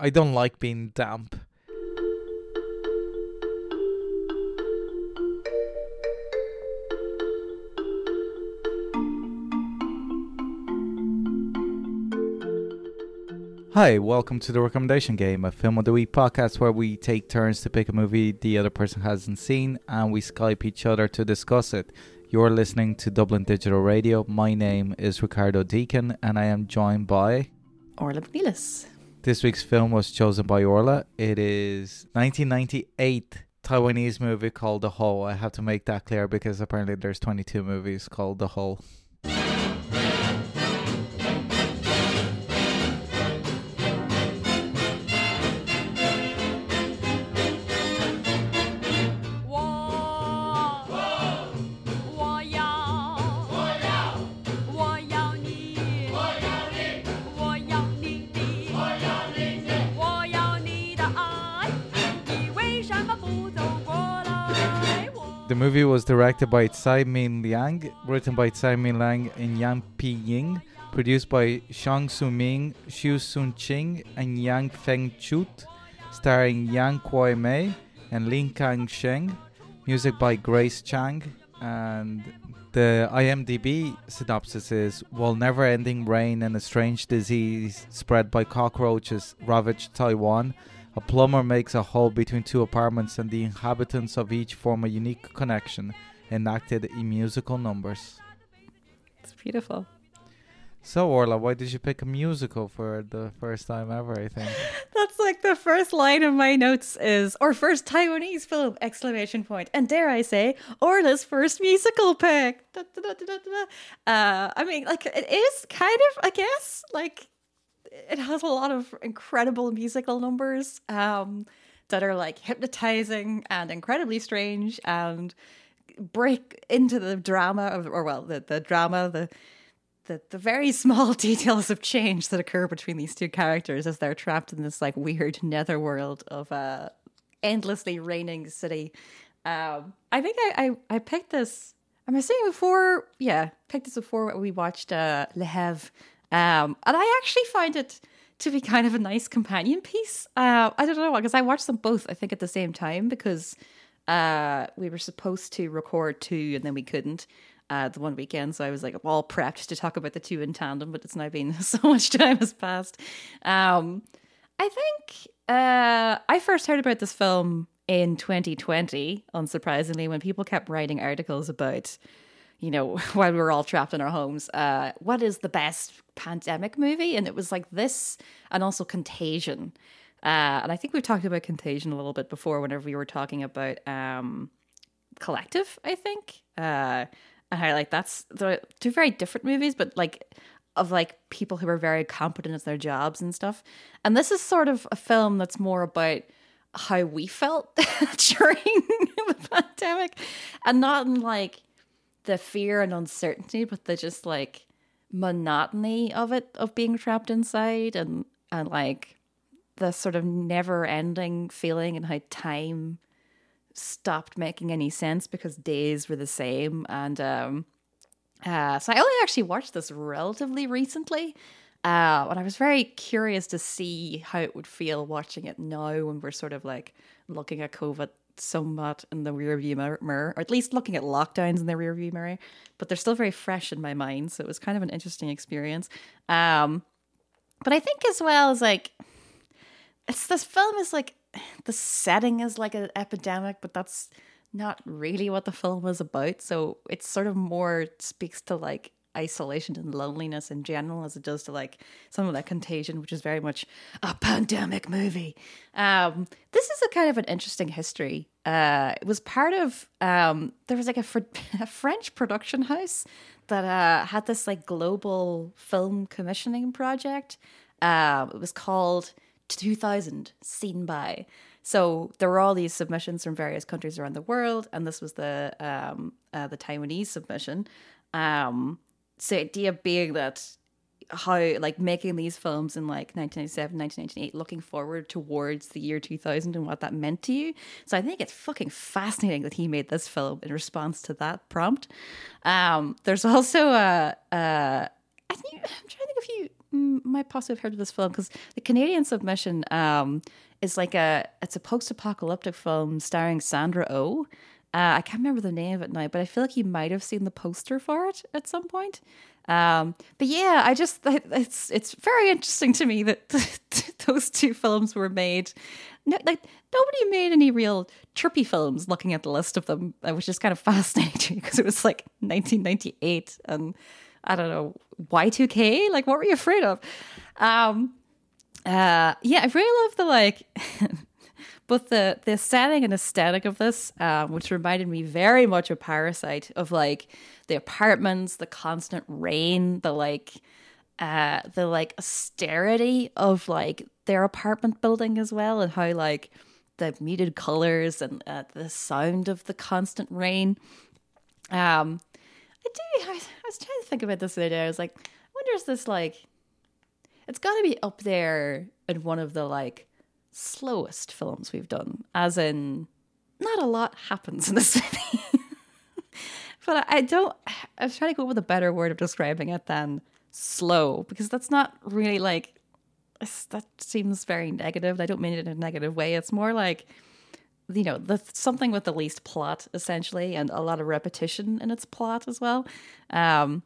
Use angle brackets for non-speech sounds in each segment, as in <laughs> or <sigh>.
I don't like being damp. Hi, welcome to the Recommendation Game, a film of the week podcast where we take turns to pick a movie the other person hasn't seen and we Skype each other to discuss it. You're listening to Dublin Digital Radio. My name is Ricardo Deakin and I am joined by Orla McNelis. This week's film was chosen by Orla. It is 1998 Taiwanese movie called The Hole. I have to make that clear because apparently there's 22 movies called The Hole. Directed by Tsai Ming-liang, written by Tsai Ming-liang and Yang Pi Ying, produced by Shang Su Ming, Xu Sun Ching, and Yang Feng Chut, starring Yang Kuai Mei and Lin Kang Sheng, music by Grace Chang, and the IMDb synopsis is While never ending rain and a strange disease spread by cockroaches ravaged Taiwan, a plumber makes a hole between two apartments, and the inhabitants of each form a unique connection, enacted in musical numbers. It's beautiful. So, Orla, why did you pick a musical for the first time ever? I think <laughs> that's like the first line of my notes is our first Taiwanese film exclamation point, and dare I say, Orla's first musical pick. Da, da, da, uh, I mean, like it is kind of, I guess, like it has a lot of incredible musical numbers um, that are like hypnotizing and incredibly strange and break into the drama of or well the, the drama the the, the very <laughs> small details of change that occur between these two characters as they're trapped in this like weird netherworld of a endlessly raining city. Um, I think I, I, I picked this. Am I saying before? Yeah, picked this before we watched uh, Le Havre um, and I actually find it to be kind of a nice companion piece. Uh, I don't know because I watched them both. I think at the same time because uh, we were supposed to record two and then we couldn't. Uh, the one weekend, so I was like all prepped to talk about the two in tandem, but it's now been <laughs> so much time has passed. Um, I think uh, I first heard about this film in 2020, unsurprisingly, when people kept writing articles about you know, <laughs> while we were all trapped in our homes, uh, what is the best pandemic movie? And it was like this and also Contagion. Uh, and I think we've talked about Contagion a little bit before whenever we were talking about um, Collective, I think. Uh, and how like that's two very different movies, but like of like people who are very competent at their jobs and stuff. And this is sort of a film that's more about how we felt <laughs> during <laughs> the pandemic and not in like the fear and uncertainty, but the just like monotony of it, of being trapped inside and, and like the sort of never ending feeling and how time stopped making any sense because days were the same. And um, uh, so I only actually watched this relatively recently. Uh, and I was very curious to see how it would feel watching it now when we're sort of like looking at COVID somewhat in the rearview mirror, or at least looking at lockdowns in the rearview mirror, but they're still very fresh in my mind. So it was kind of an interesting experience. Um, but I think as well as like, it's this film is like the setting is like an epidemic, but that's not really what the film is about. So it's sort of more speaks to like isolation and loneliness in general as it does to like some of that contagion which is very much a pandemic movie. Um, this is a kind of an interesting history. Uh, it was part of um, there was like a, fr- <laughs> a french production house that uh, had this like global film commissioning project. Uh, it was called 2000 seen by. So there were all these submissions from various countries around the world, and this was the um, uh, the Taiwanese submission. Um, so the idea being that how like making these films in like 1997 1998 looking forward towards the year 2000 and what that meant to you so i think it's fucking fascinating that he made this film in response to that prompt um there's also a, a I think, i'm trying to think if you might possibly have heard of this film because the Canadian submission um, is like a it's a post-apocalyptic film starring Sandra O. Uh, I can't remember the name of it now, but I feel like you might have seen the poster for it at some point. Um, but yeah, I just it's it's very interesting to me that <laughs> those two films were made. No, like nobody made any real chirpy films. Looking at the list of them, which is kind of <laughs> fascinating because it was like 1998 and I don't know Y2K. Like, what were you afraid of? Um, uh, yeah, I really love the like. <laughs> both the the setting and aesthetic of this, um, which reminded me very much of Parasite, of like the apartments, the constant rain, the like uh the like austerity of like their apartment building as well, and how like the muted colors and uh, the sound of the constant rain. Um, I do. I was, I was trying to think about this the other day. I was like, I wonder is this like, it's got to be up there in one of the like slowest films we've done, as in, not a lot happens in this <laughs> movie. but I don't. I was trying to go with a better word of describing it than slow because that's not really like. That seems very negative. I don't mean it in a negative way. It's more like, you know, the something with the least plot essentially, and a lot of repetition in its plot as well. Um,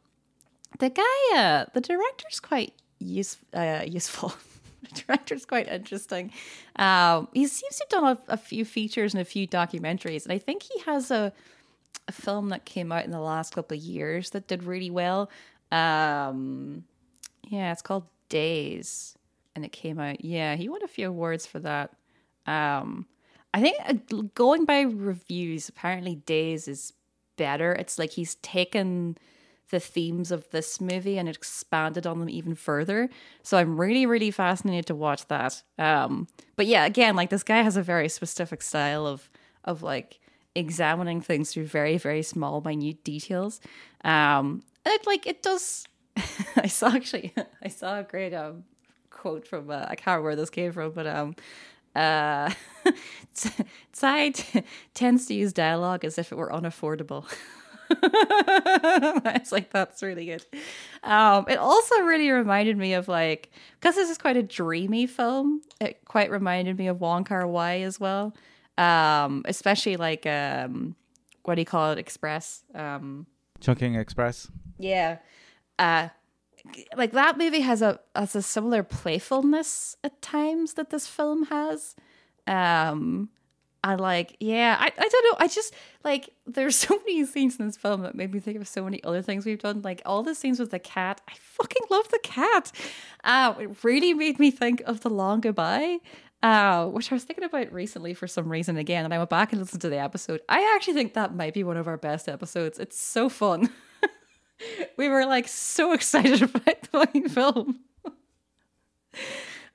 the guy, uh, the director's quite use, uh, useful. <laughs> <laughs> the director's quite interesting. Um, he seems to have done a, a, few features and a few documentaries, and I think he has a a film that came out in the last couple of years that did really well. Um, yeah, it's called Days, and it came out. Yeah, he won a few awards for that. Um, I think uh, going by reviews, apparently Days is better. It's like he's taken the themes of this movie and expanded on them even further. So I'm really, really fascinated to watch that. Um, but yeah, again, like this guy has a very specific style of of like examining things through very, very small, minute details. Um, and it like it does. <laughs> I saw actually, <laughs> I saw a great um, quote from uh, I can't remember where this came from, but um, uh, <laughs> Tsai tends to use dialogue as if it were unaffordable. <laughs> I was like, that's really good. Um, it also really reminded me of like, because this is quite a dreamy film. It quite reminded me of Wong Kar Wai as well. Um, especially like um, what do you call it? Express. Um, Chungking Express. Yeah. Uh, like that movie has a has a similar playfulness at times that this film has. Um, I like, yeah, I, I don't know. I just like there's <laughs> so many scenes in this film that made me think of so many other things we've done. Like all the scenes with the cat. I fucking love the cat. Uh, it really made me think of the long goodbye. Uh, which I was thinking about recently for some reason again, and I went back and listened to the episode. I actually think that might be one of our best episodes. It's so fun. <laughs> we were like so <laughs> excited about the film.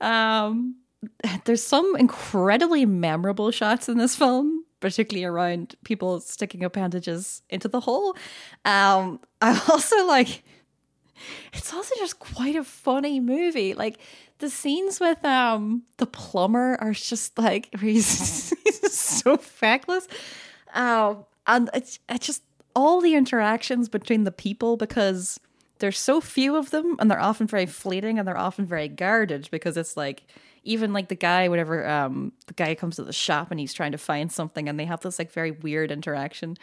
um <laughs> there's some incredibly memorable shots in this film, particularly around people sticking appendages into the hole. Um, I <laughs> also like. It's also just quite a funny movie. Like the scenes with um the plumber are just like <laughs> he's, he's so feckless. Um, and it's, it's just all the interactions between the people because there's so few of them and they're often very fleeting and they're often very guarded because it's like even like the guy, whatever, um, the guy comes to the shop and he's trying to find something, and they have this like very weird interaction.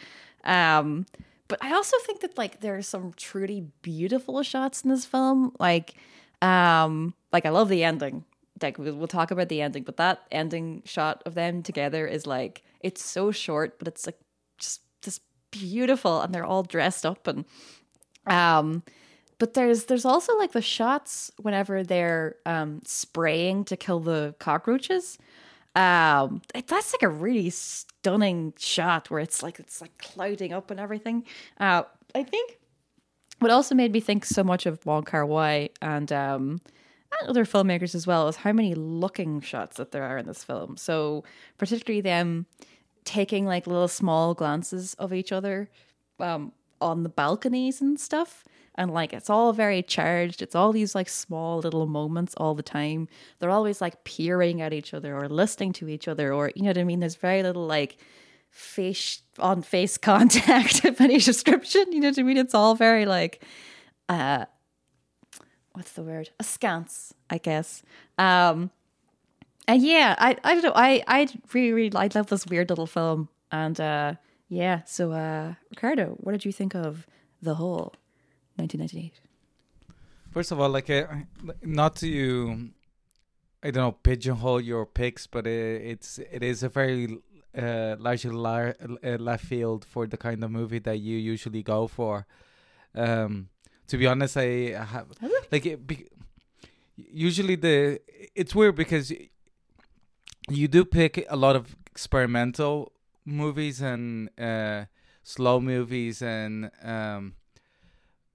Um, but I also think that like there are some truly beautiful shots in this film. Like, um, like I love the ending. Like we'll talk about the ending, but that ending shot of them together is like it's so short, but it's like just just beautiful, and they're all dressed up and um but there's there's also like the shots whenever they're um, spraying to kill the cockroaches. Um, that's like a really stunning shot where it's like it's like clouding up and everything. Uh, I think what also made me think so much of Wong Kar Wai and um, other filmmakers as well is how many looking shots that there are in this film. So particularly them taking like little small glances of each other um, on the balconies and stuff and like it's all very charged it's all these like small little moments all the time they're always like peering at each other or listening to each other or you know what i mean there's very little like face on face <laughs> contact of any description you know what i mean it's all very like uh what's the word? Askance, I guess. Um, and yeah, I I don't know. I I really really I love this weird little film, and uh, yeah. So uh, Ricardo, what did you think of the Hole 1998? First of all, like, uh, not to, I don't know, pigeonhole your picks, but it, it's it is a very uh, largely la- uh, left field for the kind of movie that you usually go for. Um, to be honest, I have like it be, usually the it's weird because you do pick a lot of experimental movies and uh, slow movies and um,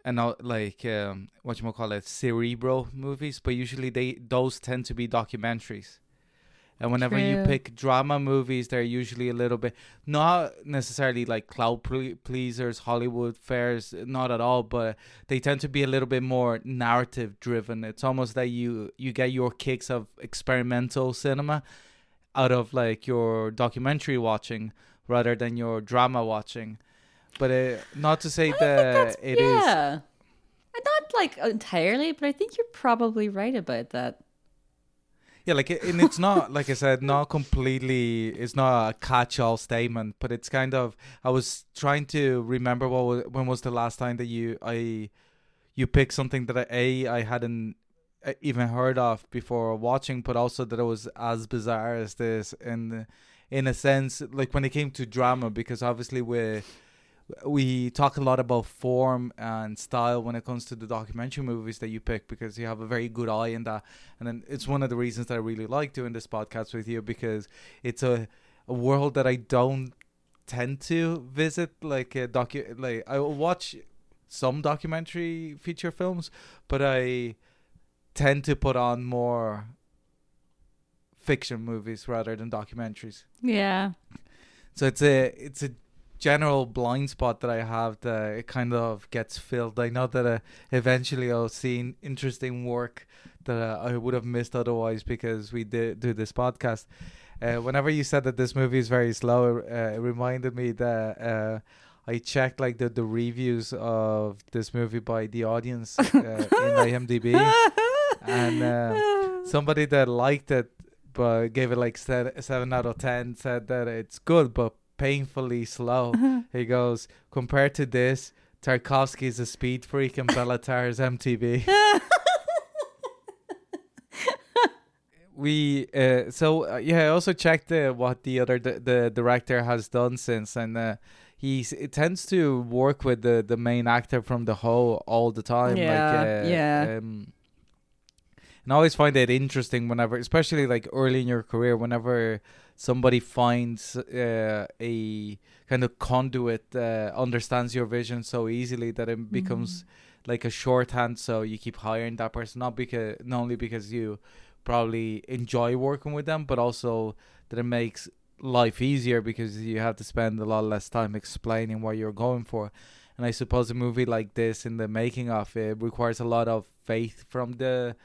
and all, like um, what you call it cerebral movies, but usually they those tend to be documentaries. And whenever True. you pick drama movies, they're usually a little bit not necessarily like cloud pleasers, Hollywood fares, not at all, but they tend to be a little bit more narrative driven. It's almost that you you get your kicks of experimental cinema out of like your documentary watching rather than your drama watching. But uh, not to say that it yeah. is. Not like entirely, but I think you're probably right about that. Yeah, like and it's not <laughs> like I said, not completely. It's not a catch-all statement, but it's kind of. I was trying to remember what was, when was the last time that you I you picked something that I, a I hadn't even heard of before watching, but also that it was as bizarre as this, and in a sense, like when it came to drama, because obviously we we talk a lot about form and style when it comes to the documentary movies that you pick because you have a very good eye in that. And then it's one of the reasons that I really like doing this podcast with you because it's a a world that I don't tend to visit like a docu like I will watch some documentary feature films but I tend to put on more fiction movies rather than documentaries. Yeah. So it's a it's a general blind spot that I have that it kind of gets filled. I know that uh, eventually I'll see interesting work that uh, I would have missed otherwise because we did do this podcast. Uh, whenever you said that this movie is very slow, uh, it reminded me that uh, I checked like the, the reviews of this movie by the audience uh, in <laughs> IMDb, and <sighs> somebody that liked it but gave it like seven out of ten said that it's good but painfully slow. <laughs> he goes, compared to this, Tarkovsky's a speed freak and Béla Tarr's MTV. we uh, so uh, yeah, I also checked uh, what the other d- the director has done since, and uh, he tends to work with the the main actor from the Hole all the time. Yeah, like, uh, yeah. Um, and I always find it interesting whenever, especially like early in your career, whenever somebody finds uh, a kind of conduit uh, understands your vision so easily that it becomes mm. like a shorthand so you keep hiring that person not because not only because you probably enjoy working with them but also that it makes life easier because you have to spend a lot less time explaining what you're going for and i suppose a movie like this in the making of it requires a lot of faith from the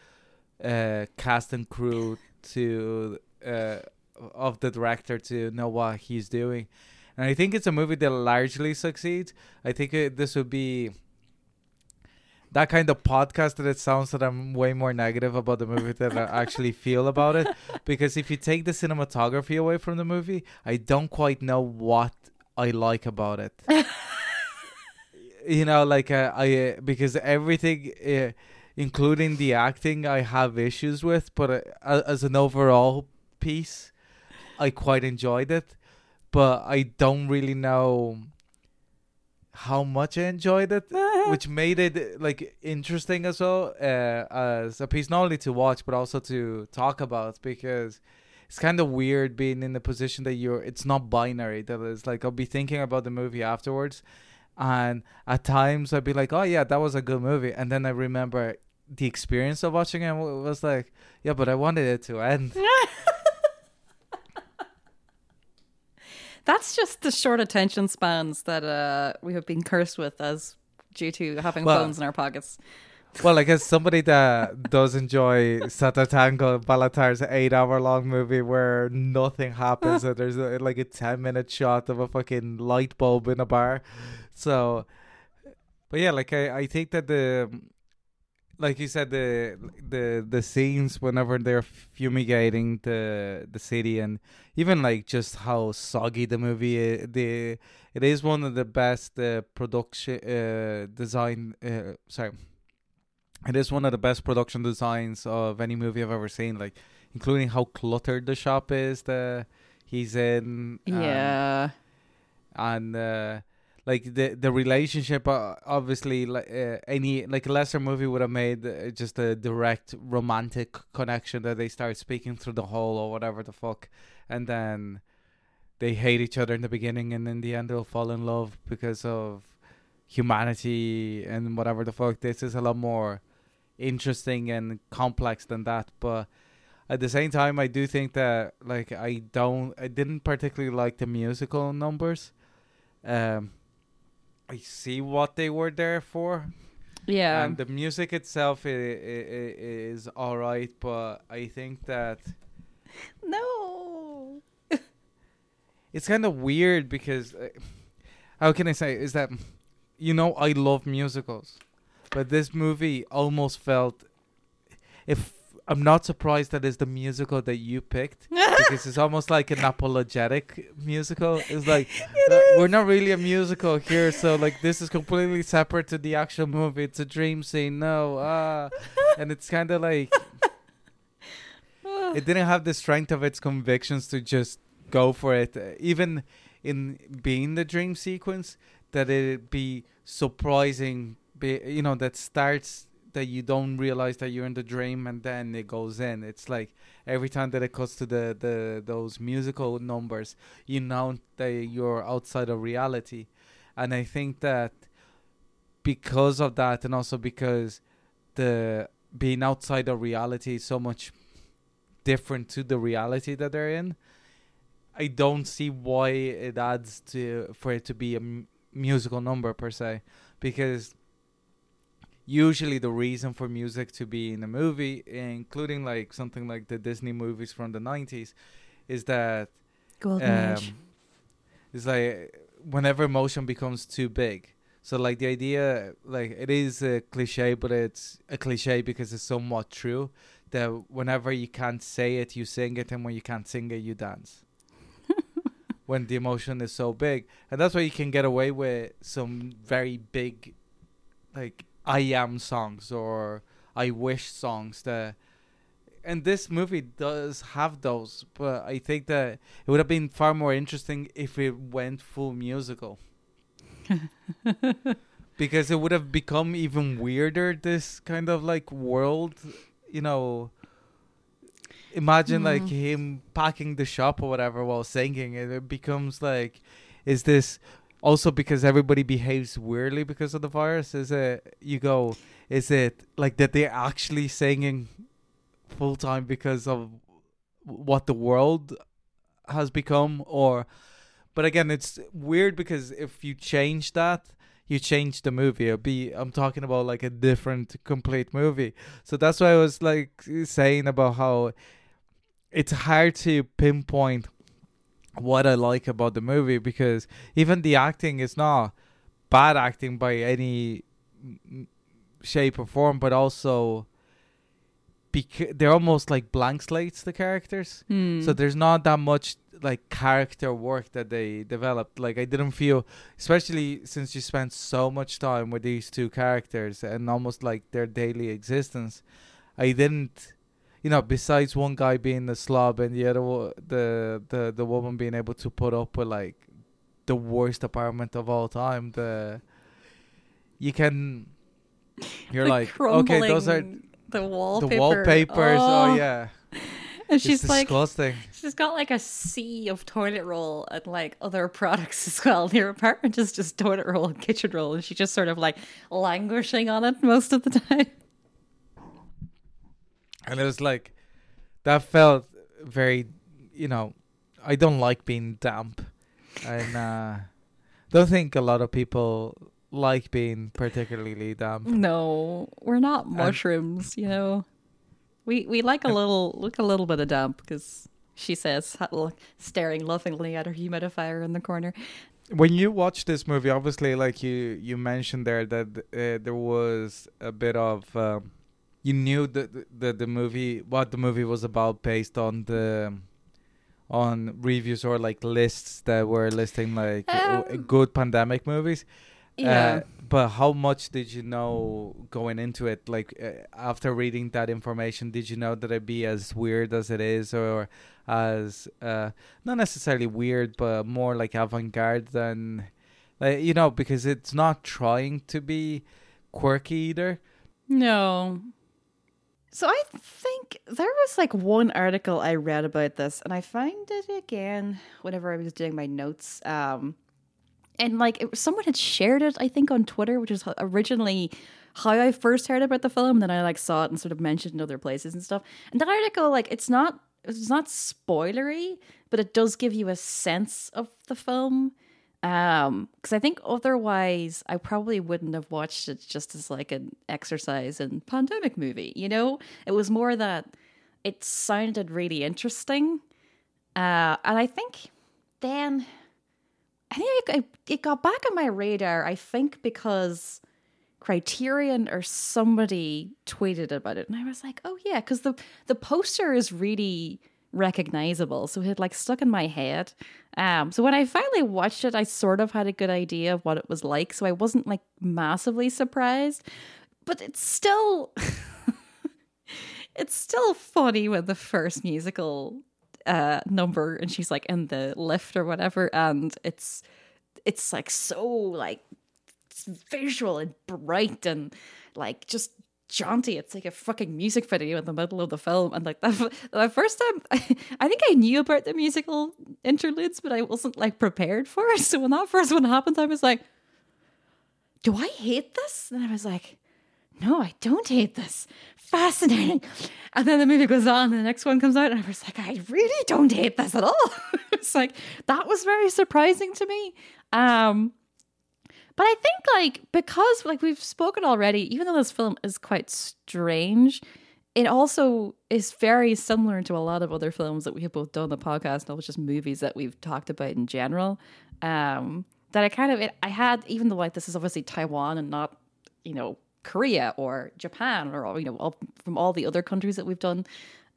uh, cast and crew to uh, of the director to know what he's doing. And I think it's a movie that largely succeeds. I think it, this would be that kind of podcast that it sounds that I'm way more negative about the movie than I actually feel about it. <laughs> Because if you take the cinematography away from the movie, I don't quite know what I like about it. <laughs> you know, like uh, I uh, because everything, uh, including the acting, I have issues with. But uh, as an overall piece, I quite enjoyed it, but I don't really know how much I enjoyed it, <laughs> which made it like interesting as well uh, as a piece not only to watch but also to talk about because it's kind of weird being in the position that you're. It's not binary. That is like I'll be thinking about the movie afterwards, and at times I'd be like, "Oh yeah, that was a good movie," and then I remember the experience of watching it was like, "Yeah, but I wanted it to end." <laughs> That's just the short attention spans that uh, we have been cursed with as due to having well, phones in our pockets. Well, I guess somebody that does enjoy Sata Balatar's eight hour long movie where nothing happens and there's a, like a 10 minute shot of a fucking light bulb in a bar. So, but yeah, like I, I think that the like you said, the the the scenes whenever they're fumigating the the city, and even like just how soggy the movie is, the it is one of the best uh, production uh, design. Uh, sorry, it is one of the best production designs of any movie I've ever seen. Like including how cluttered the shop is that he's in. and- Yeah. and uh, like the the relationship uh, obviously like uh, any like a lesser movie would have made uh, just a direct romantic connection that they start speaking through the hole or whatever the fuck. And then they hate each other in the beginning and in the end they'll fall in love because of humanity and whatever the fuck. This is a lot more interesting and complex than that but at the same time i do think that like i don't i didn't particularly like the musical numbers. Um i see what they were there for Yeah. and the music itself is all right but i think that no. <laughs> it's kind of weird because uh, how can i say is that you know i love musicals but this movie almost felt if i'm not surprised that it's the musical that you picked <laughs> because it's almost like an apologetic musical. It's like <laughs> It uh, we're not really a musical here so like this is completely separate to the actual movie. It's a dream scene no ah. And it's kind of like it didn't have the strength of its convictions to just go for it. Uh, Even in being the dream sequence, that it be surprising, be, you know, that starts that you don't realize that you're in the dream and then it goes in. It's like every time that it cuts to the, the those musical numbers, you know that you're outside of reality. And I think that because of that and also because the being outside of reality is so much different to the reality that they're in. I don't see why it adds to for it to be a m- musical number per se, because usually the reason for music to be in a movie, including like something like the Disney movies from the '90s, is that Golden Age. um, it's like whenever emotion becomes too big. So like the idea, like it is a cliche, but it's a cliche because it's somewhat true. That whenever you can't say it, you sing it, and when you can't sing it, you dance. <laughs> when the emotion is so big, and that's why you can get away with some very big, like I am songs or I wish songs that. And this movie does have those, but I think that it would have been far more interesting if it went full musical. <laughs> because it would have become even weirder this kind of like world, you know. Imagine like Mhm. him packing the shop or whatever while singing and it becomes like is this also because everybody behaves weirdly because of the virus? Is it you go is it like that they're actually singing full time because of what the world has become or but again it's weird because if you change that you change the movie be i'm talking about like a different complete movie so that's why i was like saying about how it's hard to pinpoint what i like about the movie because even the acting is not bad acting by any mm, shape or form but also because they're almost like blank slates the characters Hmm. so there's not that much like character work that they developed. Like I didn't feel, especially since you spent so much time with these two characters and almost like their daily existence. I didn't, you know, besides one guy being the slob and the other the the the woman being able to put up with like the worst apartment of all time. The you can, you're like okay, those are the wallpaper. the wallpapers. Oh, Oh. yeah, <laughs> And it's she's like, disgusting. she's got like a sea of toilet roll and like other products as well. <laughs> Your apartment is just toilet roll and kitchen roll, and she's just sort of like languishing on it most of the time. And it was like that felt very you know i don't like being damp and uh don't think a lot of people like being particularly damp No, we're not mushrooms, you know. We we like a little look a little bit of damp because she says, <laughs> staring lovingly at her humidifier in the corner. when you watch this movie obviously like you you mentioned there that uh, there was a bit of um, you knew the, the the movie what the movie was about based on the on reviews or like lists that were listing like uh, Um, good pandemic movies. Yeah. Uh, but how much did you know going into it? Like uh, after reading that information, did you know that it'd be as weird as it is, or as uh, not necessarily weird, but more like avant-garde than, like you know, because it's not trying to be quirky either. No. So I think there was like one article I read about this, and I found it again whenever I was doing my notes. Um, and like it, someone had shared it, I think, on Twitter, which is originally how I first heard about the film. Then I like saw it and sort of mentioned in other places and stuff. And that article, like, it's not it's not spoilery, but it does give you a sense of the film. Um, because I think otherwise I probably wouldn't have watched it just as like an exercise in pandemic movie. You know, it was more that it sounded really interesting, uh, and I think then I think it, it got back on my radar. I think because Criterion or somebody tweeted about it, and I was like, oh yeah, because the the poster is really recognizable, so it had like stuck in my head. Um, so when I finally watched it, I sort of had a good idea of what it was like, so I wasn't like massively surprised. But it's still, <laughs> it's still funny when the first musical uh number and she's like in the lift or whatever and it's it's like so like visual and bright and like just jaunty it's like a fucking music video in the middle of the film and like <laughs> that the first time I, <laughs> I think I knew about the musical interludes but I wasn't like prepared for it <laughs> so when that first one happened I was like do I hate this and I was like no, I don't hate this. Fascinating. And then the movie goes on, and the next one comes out, and I was like, I really don't hate this at all. it's like that was very surprising to me. Um, but I think like because like we've spoken already, even though this film is quite strange, it also is very similar to a lot of other films that we have both done on the podcast, not just movies that we've talked about in general. Um, that I kind of it, I had, even though like this is obviously Taiwan and not you know Korea or Japan or you know all, from all the other countries that we've done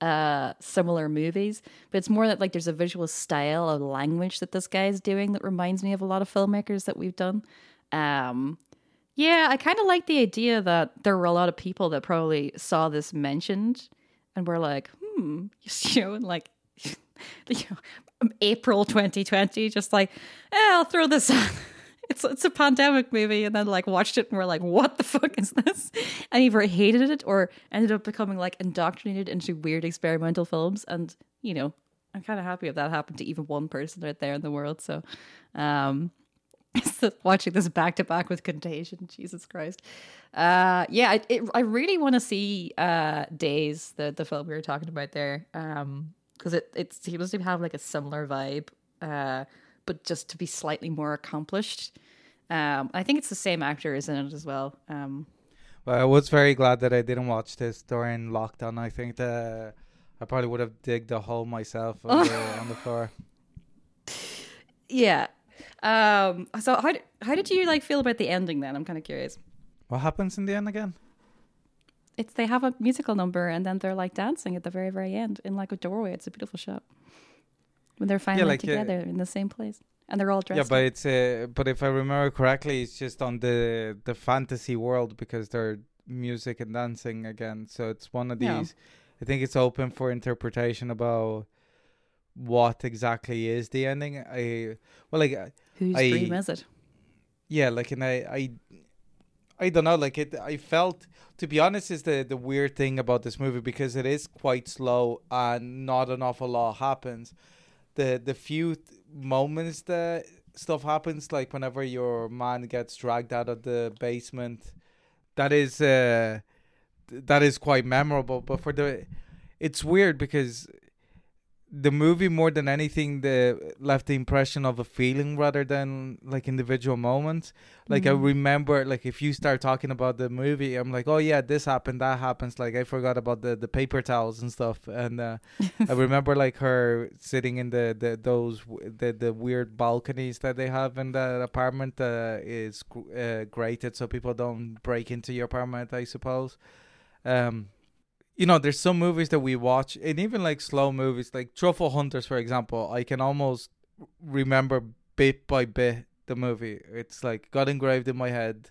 uh similar movies but it's more that like there's a visual style of language that this guy is doing that reminds me of a lot of filmmakers that we've done um yeah i kind of like the idea that there were a lot of people that probably saw this mentioned and were like hmm <laughs> you know like <laughs> you know april 2020 just like eh, i'll throw this <laughs> on. It's it's a pandemic movie and then like watched it and we're like what the fuck is this? And either hated it or ended up becoming like indoctrinated into weird experimental films and you know i'm kind of happy if that happened to even one person out there in the world so um <laughs> watching this back to back with contagion jesus christ uh yeah it, it, i really want to see uh days the the film we were talking about there um because it it seems to have like a similar vibe uh but just to be slightly more accomplished. Um, I think it's the same actor is in it as well. Um, well, I was very glad that I didn't watch this during lockdown. I think that I probably would have digged a hole myself on, <laughs> the, on the floor. Yeah. Um, so how did, how did you like feel about the ending then? I'm kind of curious. What happens in the end again? It's they have a musical number and then they're like dancing at the very very end in like a doorway. It's a beautiful shot when they're finally like, uh, together in the same place and they're all dressed. Yeah, but up. it's uh, but if I remember correctly, it's just on the the fantasy world because they're music and dancing again. So it's one of these. Yeah. I think it's open for interpretation about what exactly is the ending. I well, like uh, whose I- dream is it? yeah, like and I I I don't know, like it. I felt to be honest is the the weird thing about this movie because it is quite slow and not an awful lot happens. The the few th- moments that stuff happens, like whenever your man gets dragged out of the basement, that is uh th- that is quite memorable. But for the, it's weird because the movie more than anything the left the impression of a feeling rather than like individual moments. Like i Mhm. remember like if you start talking about the movie i'm like oh yeah this happened that happens. Like i forgot about the the paper towels and stuff. And uh, i <laughs> remember like her sitting in the, the those the the weird balconies that they have in the apartment uh, is uh, grated so people don't break into your apartment i suppose. Um you know, there's some movies that we watch, and even like slow movies, like Truffle Hunters, for example. I can almost remember bit by bit the movie. It's like got engraved in my head,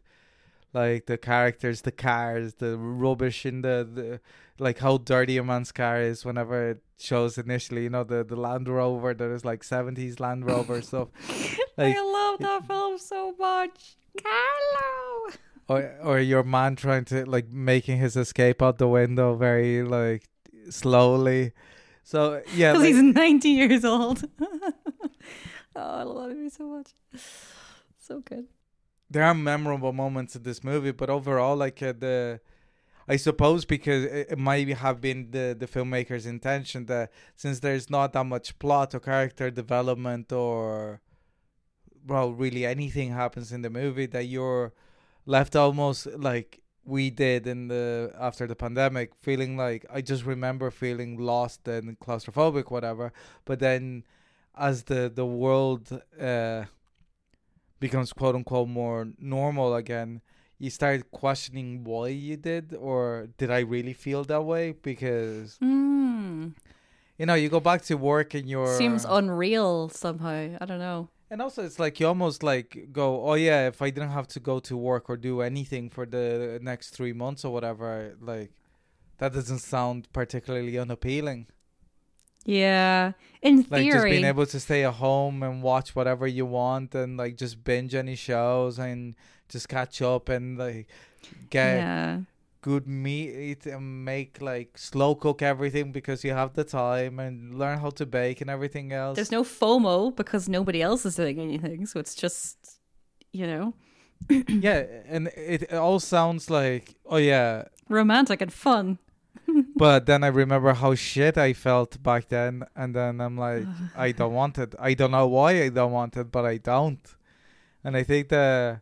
like the characters, the cars, the rubbish in the, the like how dirty a man's car is whenever it shows initially. You know the the Land Rover that is like seventies Land Rover stuff. <laughs> Like, I love that film so much. Carlo. Or or your man trying to like making his escape out the window very like slowly. So yeah, <laughs> Because like- he's 90 years old. <laughs> oh, I love him so much. So good. there are memorable moments in this movie, but overall, like uh, the, I suppose because it, it might have been the the filmmaker's intention that since there's not that much plot or character development or, well, really anything happens in the movie that you're left almost like we did in the after the pandemic, feeling like I just remember feeling lost and claustrophobic, whatever. But then, as the the world. uh becomes quote unquote more normal again, you start questioning why you did or did I really feel that way? Because Mm. you know, you go back to work and you're Seems unreal somehow. I don't know. And also it's like you almost like go, Oh yeah, if I didn't have to go to work or do anything for the next three months or whatever, like that doesn't sound particularly unappealing. Yeah. In Like just being able to stay at home and watch whatever you want and like just binge any shows and just catch up and like get yeah. Good meat and make like slow cook everything because you have the time and learn how to bake and everything else. There's no FOMO because nobody else is doing anything. So it's just, you know, <coughs> yeah, and it, it all sounds like oh yeah, romantic and fun. <laughs> but then I remember how shit I felt back then, and then I'm like, <sighs> I don't want it. I don't know why I don't want it, but I don't. And I think that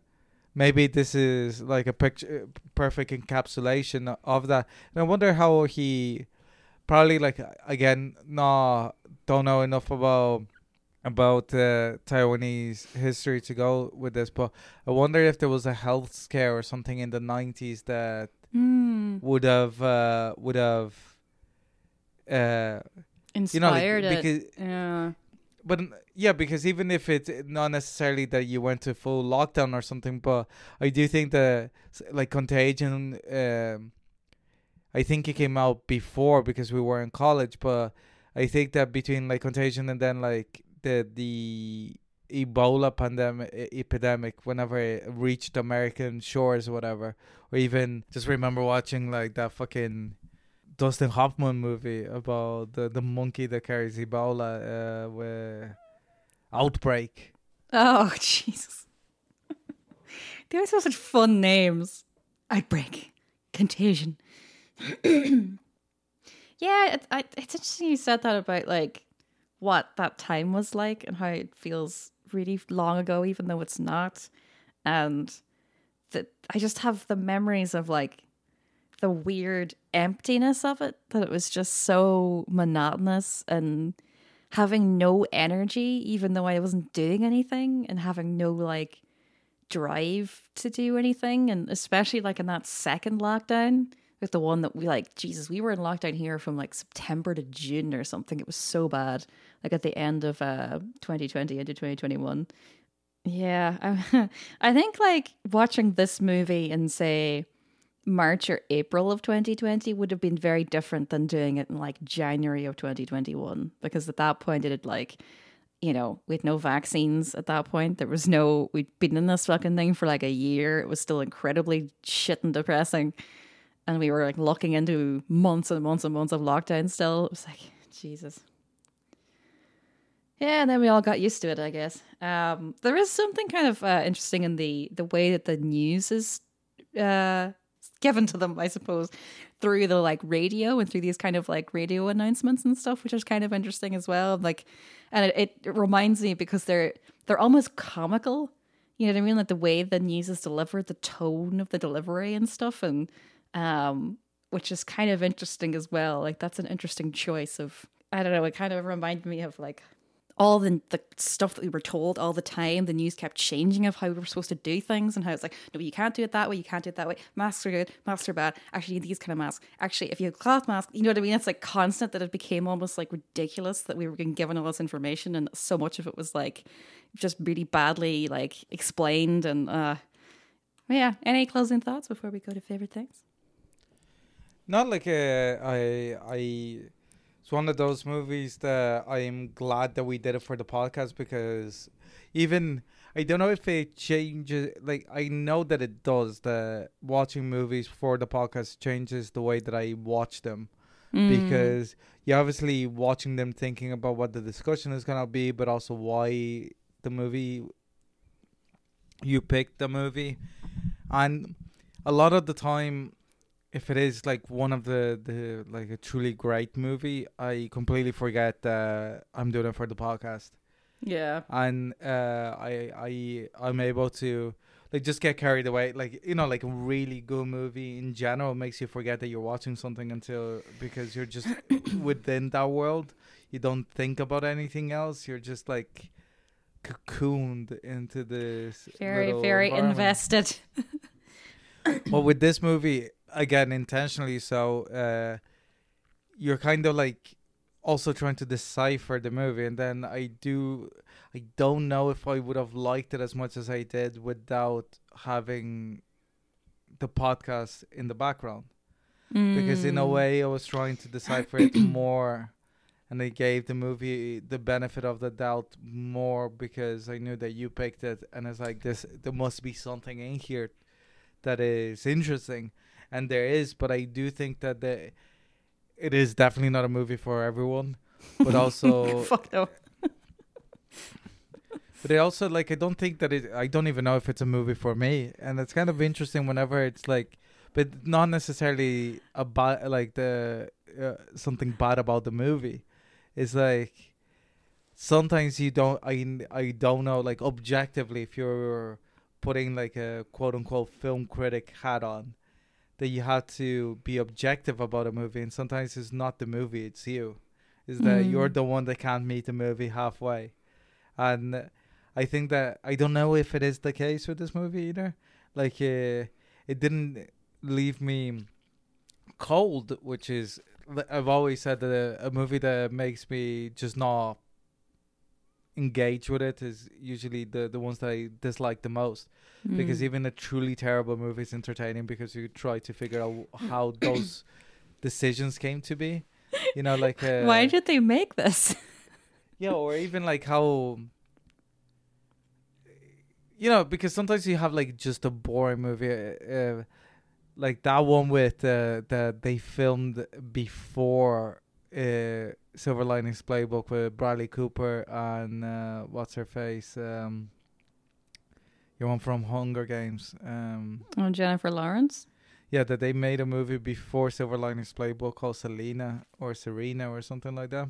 maybe this is like a picture, perfect encapsulation of that. And I wonder how he probably like again, no, don't know enough about about uh, Taiwanese history to go with this, but I wonder if there was a health scare or something in the '90s that Mm. would have uh, would have uh, you know like, Inspired it. because yeah. but yeah because even if it's not necessarily that you went to full lockdown or something but i do think that like contagion um i think it came out before because we were in college but i think that between like contagion and then like the the ebola pandemic epidemic whenever it reached american shores or whatever or even just remember watching like that fucking Dustin Hoffman movie about the, the monkey that carries Ebola uh, with Outbreak. Oh, <laughs> Jesus. <laughs> they always have such fun names. Outbreak. Contagion. <clears throat> yeah, it, I, it's interesting you said that about like what that time was like and how it feels really long ago, even though it's not. And that I just have the memories of like the weird emptiness of it, that it was just so monotonous and having no energy, even though I wasn't doing anything, and having no like drive to do anything. And especially like in that second lockdown, with the one that we like, Jesus, we were in lockdown here from like September to June or something. It was so bad. Like at the end of uh 2020 into 2021. Yeah, I, <laughs> I think like watching this movie and say March or April of 2020 would have been very different than doing it in like January of 2021 because at that point it had like you know we had no vaccines at that point. There was no we'd been in this fucking thing for like a year. It was still incredibly shit and depressing. And we were like locking into months and months and months of lockdown still. It was like Jesus. Yeah, and then we all got used to it, I guess. Um, there is something kind of uh, interesting in the the way that the news is uh, <laughs> given to them, I suppose, through the like radio and through these kind of like radio announcements and stuff, which is kind of interesting as well. Like, and it, it reminds me because they're they're almost comical. You know what I mean? Like the way the news is delivered, the tone of the delivery and stuff, and um, which is kind of interesting as well. Like that's an interesting choice of I don't know. It kind of reminded me of like all the the stuff that we were told all the time, the news kept changing of how we were supposed to do things and how it's like, no, you can't do it that way, you can't do it that way. Masks are good, masks are bad. Actually, these kind of masks. Actually, if you have cloth masks, you know what I mean? It's like constant that it became almost like ridiculous that we were being given all this information and so much of it was like just really badly like explained and uh yeah. Any closing thoughts before we go to favorite things? Not like uh, I I it's one of those movies that I'm glad that we did it for the podcast because even I don't know if it changes like I know that it does that watching movies for the podcast changes the way that I watch them Mm. because you're obviously watching them thinking about what the discussion is gonna be but also why the movie you picked the movie and a lot of the time if it is like one of the the like a truly great movie i completely forget that i'm doing it for the podcast. Yeah. and uh i i i'm able to like just get carried away. Like you know like a really good movie in general makes you forget that you're watching something until because you're just <coughs> within that world. You don't think about anything else. You're just like cocooned into this Very, very invested. <laughs> but with this movie again intentionally so uh you're kind of like also trying to decipher the movie and then i do i don't know if i would have liked it as much as i did without having the podcast in the background because in a Mm. way i was trying to decipher it <clears throat> more and i gave the movie the benefit of the doubt more because i knew that you picked it and it's like this there must be something in here that is interesting and there is but i do think that the it is definitely not a movie for everyone but <laughs> also Fuck no. <laughs> but it also like I don't think that it. I don't even know if it's a movie for me, and it's kind of interesting whenever it's like, but not necessarily about like the uh, something bad about the movie. It's like sometimes you don't. I I don't know like objectively if you're putting like a quote unquote film critic hat on, that you have to be objective about a movie, and sometimes it's not the movie, it's you. Is that Mm. you're the one that can't meet the movie halfway, and I think that I don't know if it is the case with this movie either. Like, uh, it didn't leave me cold, which is I've always said that a, a movie that makes me just not engage with it is usually the the ones that I dislike the most. Because Mm. even a truly terrible movie is entertaining because you try to figure out how <coughs> those decisions came to be. You know, like uh, Why did they make this? <laughs> yeah, or even like how you know, because sometimes you have like just a boring movie, uh, uh, like that one with uh, that they filmed before uh, Silver Linings Playbook with Bradley Cooper and uh, what's her face, um, your one from Hunger Games, um, oh, Jennifer Lawrence. yeah, that they made a movie before Silver Linings Playbook called Selena or Serena or something like that.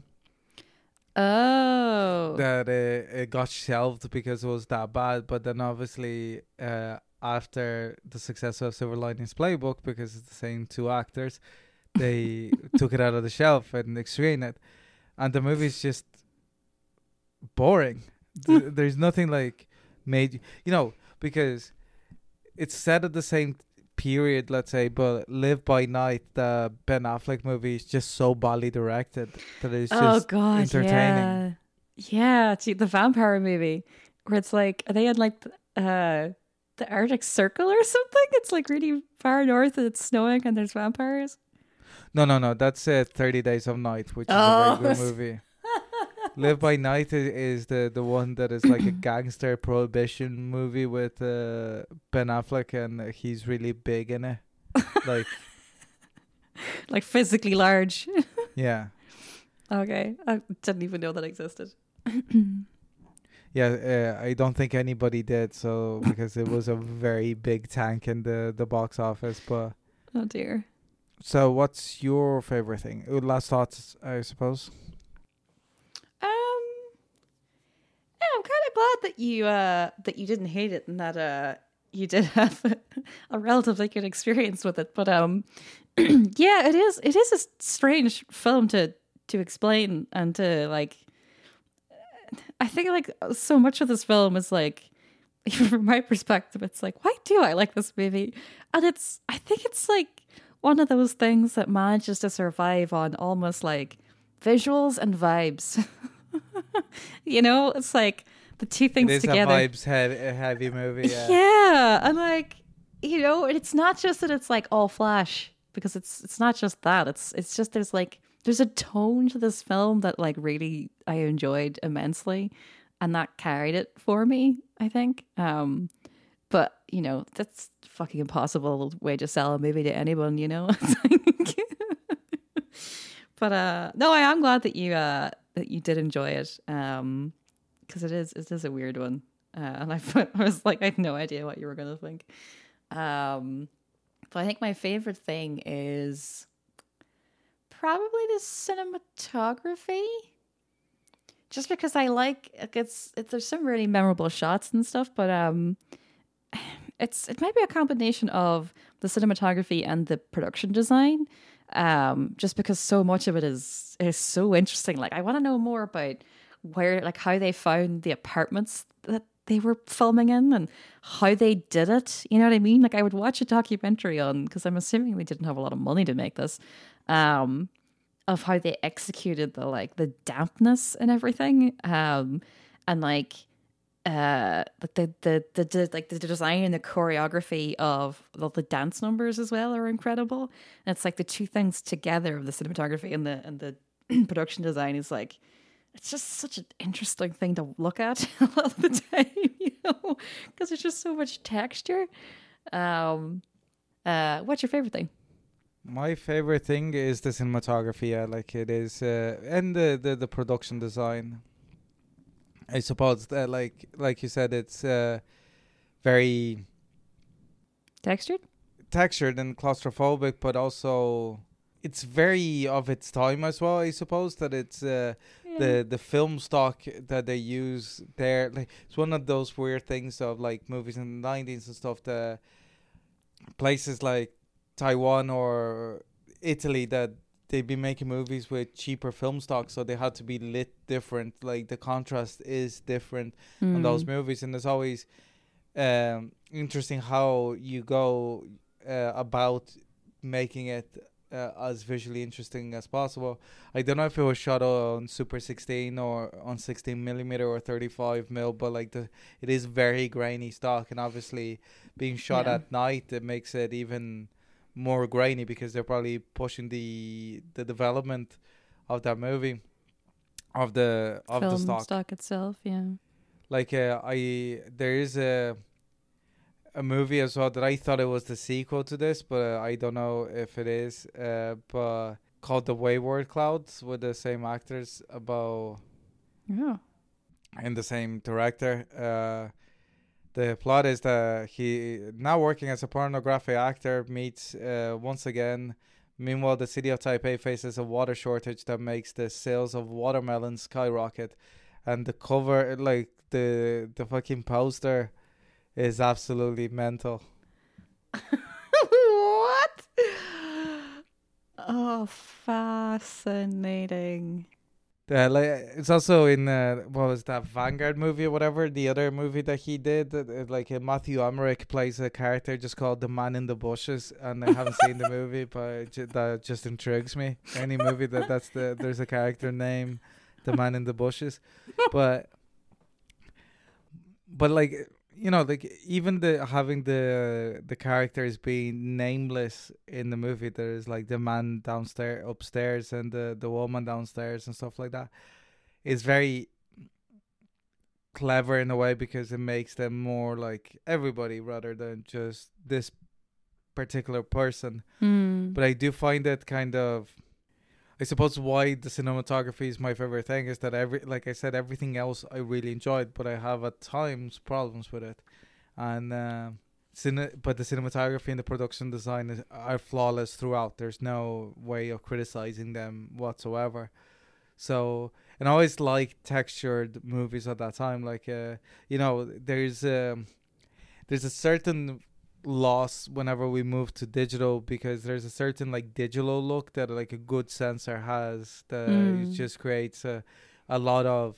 Oh. that uh, it got shelved because it was that bad. But then obviously uh, after the success of Silver Linings Playbook, because it's the same two actors, they took it out of the shelf and screened it, and the movie's just boring. Th- <laughs> There's nothing like made you know because it's set at the same period, let's say, but Live by Night, the Ben Affleck movie, is just so badly directed that it's oh just god, entertaining. yeah, yeah. Gee, the vampire movie where it's like are they in like uh the Arctic Circle or something? It's like really far north and it's snowing and there's vampires. No, no, no. That's uh, Thirty Days of Night, which is Oh. a very good movie. <laughs> Live by Night is the the one that is like a <clears throat> gangster prohibition movie with uh, Ben Affleck, and he's really big in it. Like, <laughs> like physically large. <laughs> yeah, okay, I didn't even know that existed. <clears throat> yeah. Uh, I don't think anybody did so because it was a very big tank in the the box office. But Oh dear. So, what's your favorite thing? Last thoughts, I suppose. Um, yeah, I'm kind of glad that you uh that you didn't hate it and that uh you did <laughs> have a relatively good experience with it. But um, <clears throat> yeah, it is it is a strange film to to explain and to like. <sighs> I think like so much of this film is like, even <laughs> from my perspective, it's like, why do I like this movie? And it's, I think it's like one of those things that manages to survive on almost like visuals and vibes. <laughs> you know, it's like the two things it is together. a vibes heavy, heavy movie. Yeah. yeah, and like you know, it's not just that it's like all flash because it's it's not just that. It's it's just there's like there's a tone to this film that like really I enjoyed immensely, and that carried it for me. I think. Um, but you know that's fucking impossible way to sell a movie to anyone. You know. <laughs> <laughs> but uh, no, I am glad that you uh that you did enjoy it. Um, because it is it is a weird one. Uh, and I, <laughs> I was like, I had no idea what you were gonna think. Um, but I think my favorite thing is probably the cinematography. Just because I like it's, it's there's some really memorable shots and stuff, but um, it's it might be a combination of the cinematography and the production design. Um, just because so much of it is is so interesting. Like I want to know more about where like how they found the apartments that they were filming in and how they did it. You know what I mean? Like I would watch a documentary on because I'm assuming they didn't have a lot of money to make this. Um, of how they executed the like the dampness and everything. Um, and like uh the the the, the like the design and the choreography of the, the dance numbers as well are incredible. And it's like the two things together of the cinematography and the and the <clears throat> production design is like it's just such an interesting thing to look at <laughs> a lot of the time, <laughs> you know, because there's just so much texture. Um, uh, what's your favorite thing? My favorite thing is the cinematography. Yeah, like it is, uh, and the, the the production design. I suppose that, like like you said, it's uh, very Textured. textured and claustrophobic, but also it's very of its time as well. I suppose that it's uh, the the film stock that they use there. Like it's one of those weird things of like movies in the nineties and stuff. The places like Taiwan or Italy that they'd be making movies with cheaper film stock, so they had to be lit different. Like the contrast is different on those Mm. movies, and it's always um, interesting how you go uh, about making it uh, as visually interesting as possible. I don't know if it was shot on Super 16 or on 16 millimeter or 35 mil, but like the it is very grainy stock, and obviously being shot Yeah. at night, it makes it even more grainy because they're probably pushing the the development of that movie of the of Film the stock stock itself, yeah. like uh, I there is a a movie as well that I thought it was the sequel to this, but uh, I don't know if it is. Uh, but called The Wayward Clouds with the same actors about Yeah. and the same director. Uh, the plot is that he now working as a pornographic actor meets uh, once again. Meanwhile, the city of Taipei faces a water shortage that makes the sales of watermelons skyrocket, and the cover, like the the fucking poster, is absolutely mental. <laughs> what? Oh, fascinating. Uh, like it's also in uh, what was that Vanguard movie or whatever the other movie that he did uh, like Mathieu Amalric plays a character just called the Man in the Bushes and I haven't seen the movie <laughs> but that just intrigues me. Any movie that that's the there's a character name the Man in the Bushes. But but like you know like even the having the the characters being nameless in the movie there's like the man downstairs upstairs and the the woman downstairs and stuff like that is very clever in a way because it makes them more like everybody rather than just this particular person Mm. but I do find it kind of I suppose why the cinematography is my favorite thing is that every like I said everything else I really enjoyed but I have at times problems with it. And uh, cine- but the cinematography and the production design is, are flawless throughout. There's no way of criticizing them whatsoever. So and I always liked textured movies at that time. Like uh, you know there's um, there's a certain loss whenever we move to digital because there's a certain like digital look that like a good sensor has that Mm. just creates a, a lot of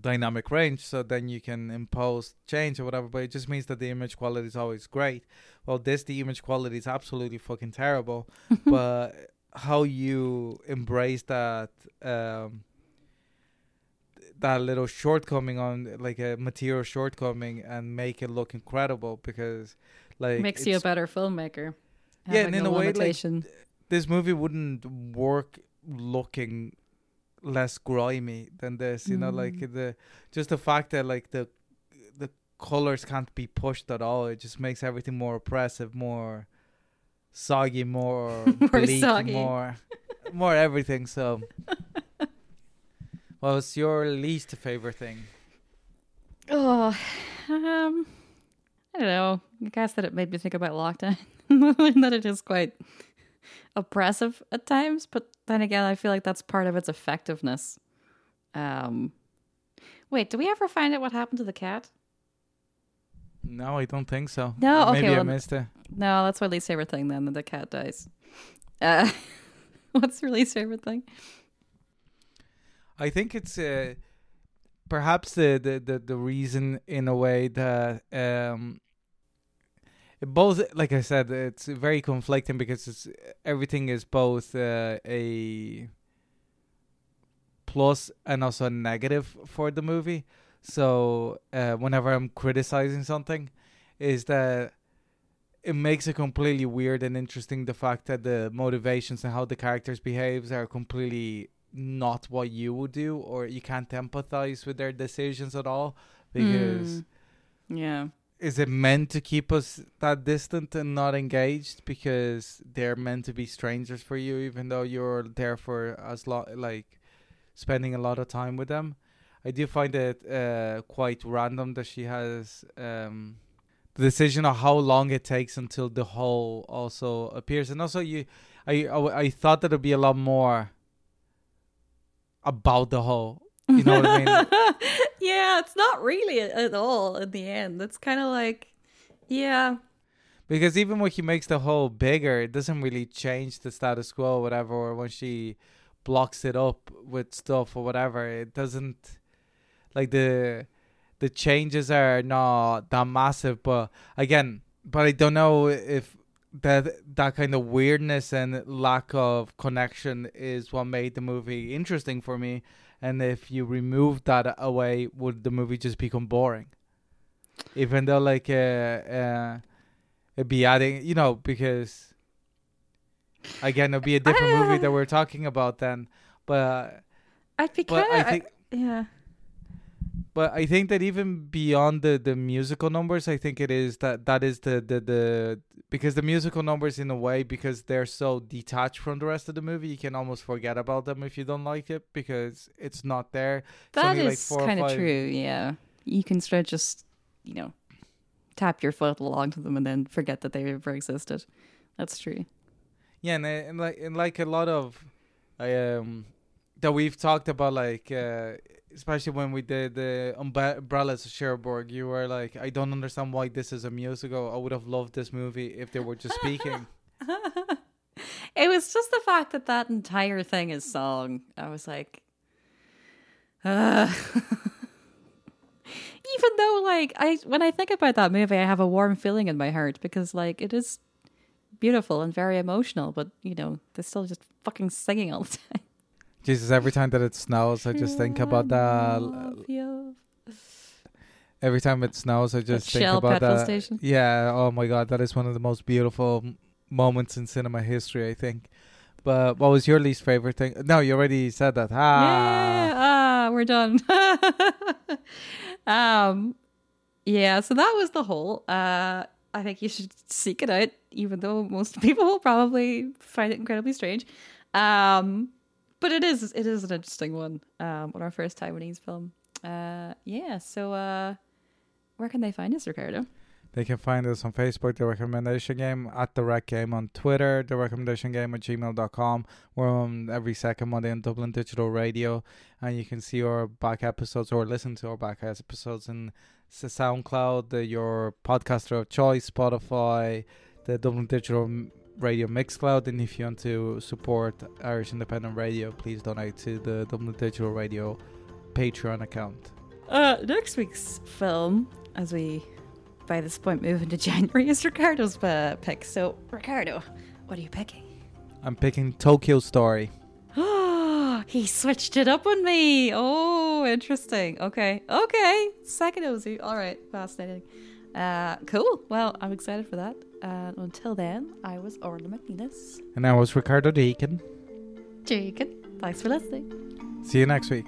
dynamic range so then you can impose change or whatever but it just means that the image quality is always great well this the image quality is absolutely fucking terrible <laughs> but how you embrace that um that little shortcoming on like a material shortcoming and make it look incredible because like Makes you a better filmmaker. Yeah, and in a way, like, this movie wouldn't work looking less grimy than this you know like Mm. the just the fact that like the the colors can't be pushed at all it just makes everything more oppressive more soggy more, <laughs> More bleak soggy. more more everything so <laughs> what was your least favorite thing Oh, um, I don't know. I guess that it made me think about lockdown. <laughs> and that it is quite oppressive at times, but then again, I feel like that's part of its effectiveness. Um, wait, do we ever find out what happened to the cat? no i don't think so No, okay, maybe i missed it No, that's my least favorite thing. Then that the cat dies. Uh, <laughs> what's your least favorite thing? I think it's uh, perhaps the, the, the, the reason in a way that um, both like I said it's very conflicting because it's everything is both uh, a plus and also a negative for the movie. So uh, whenever I'm criticizing something, is that it makes it completely weird and interesting the fact that the motivations and how the characters behaves are completely not what you would do or you can't empathize with their decisions at all because Mm. Yeah. is it meant to keep us that distant and not engaged because they're meant to be strangers for you even though you're there for as long like spending a lot of time with them i do find it uh quite random that she has um the decision of how long it takes until the hole also appears and also you i i, I thought that it'd be a lot more about the hole you know what i mean <laughs> yeah, it's not really at all in the end. It's kind of like, yeah, Because even when he makes the hole bigger, it doesn't really change the status quo or whatever. Or when she blocks it up with stuff or whatever, it doesn't like the the changes are not that massive. But again, but I don't know if that that kind of weirdness and lack of connection is what made the movie interesting for me. And if you remove that away, would the movie just become boring? Even though, like, uh, uh, it'd be adding, you know, because again, it'd be a different movie that we're talking about then. But I'd be kind I of, think yeah. But I think that even beyond the the musical numbers, I think it is that that is the the the because the musical numbers in a way because they're so detached from the rest of the movie, you can almost forget about them if you don't like it because it's not there. That is like is four or kind of true. Yeah, you can sort of just, you know, tap your foot along to them and then forget that they ever existed. That's true. Yeah, and, and like and like a lot of um that we've talked about, like uh, especially when we did the umbre- umbrellas of Cherbourg, you were like, I don't understand why this is a musical. I would have loved this movie if they were just speaking. <laughs> it was just the fact that that entire thing is song. I was like, uh. <laughs> even though like I when I think about that movie, I have a warm feeling in my heart because like it is beautiful and very emotional, but you know they're still just fucking singing all the <laughs> time. Jesus, every time that it snows, I just think about that. Every time it snows, I just think Shell about petrol that. station. Yeah. Oh my God, that is one of the most beautiful moments in cinema history, I think. But what was your least favorite thing? No, you already said that. Ah. Yeah, ah, we're done. <laughs> um, yeah, so that was the Hole. Uh, I think you should seek it out, even though most <laughs> people will probably find it incredibly strange. Um, but it is it is an interesting one. Um, on our first Taiwanese film. Uh, yeah. So, uh, where can they find us, Ricardo? They can find us on Facebook, The Recommendation Game, at The Rec Game on Twitter, The Recommendation Game at gmail.com. We're on every second Monday on Dublin Digital Radio, and you can see our back episodes or listen to our back episodes in SoundCloud, the, your podcaster of choice, Spotify, the Dublin Digital Radio Mixcloud. And if you want to support Irish Independent Radio, please donate to the Dublin Digital Radio Patreon account. Uh, next week's film, as we by this point move into <laughs> January, is Ricardo's uh, pick. So, Ricardo, what are you picking? I'm picking Tokyo Story. Oh, <gasps> he switched it up on me. Oh, interesting. Okay, okay. Second Ozu. All right, fascinating. Uh, cool. Well, I'm excited for that. And until then, I was Orla McNelis. And I was Ricardo Deakin. Jacob, thanks for listening. See you next week.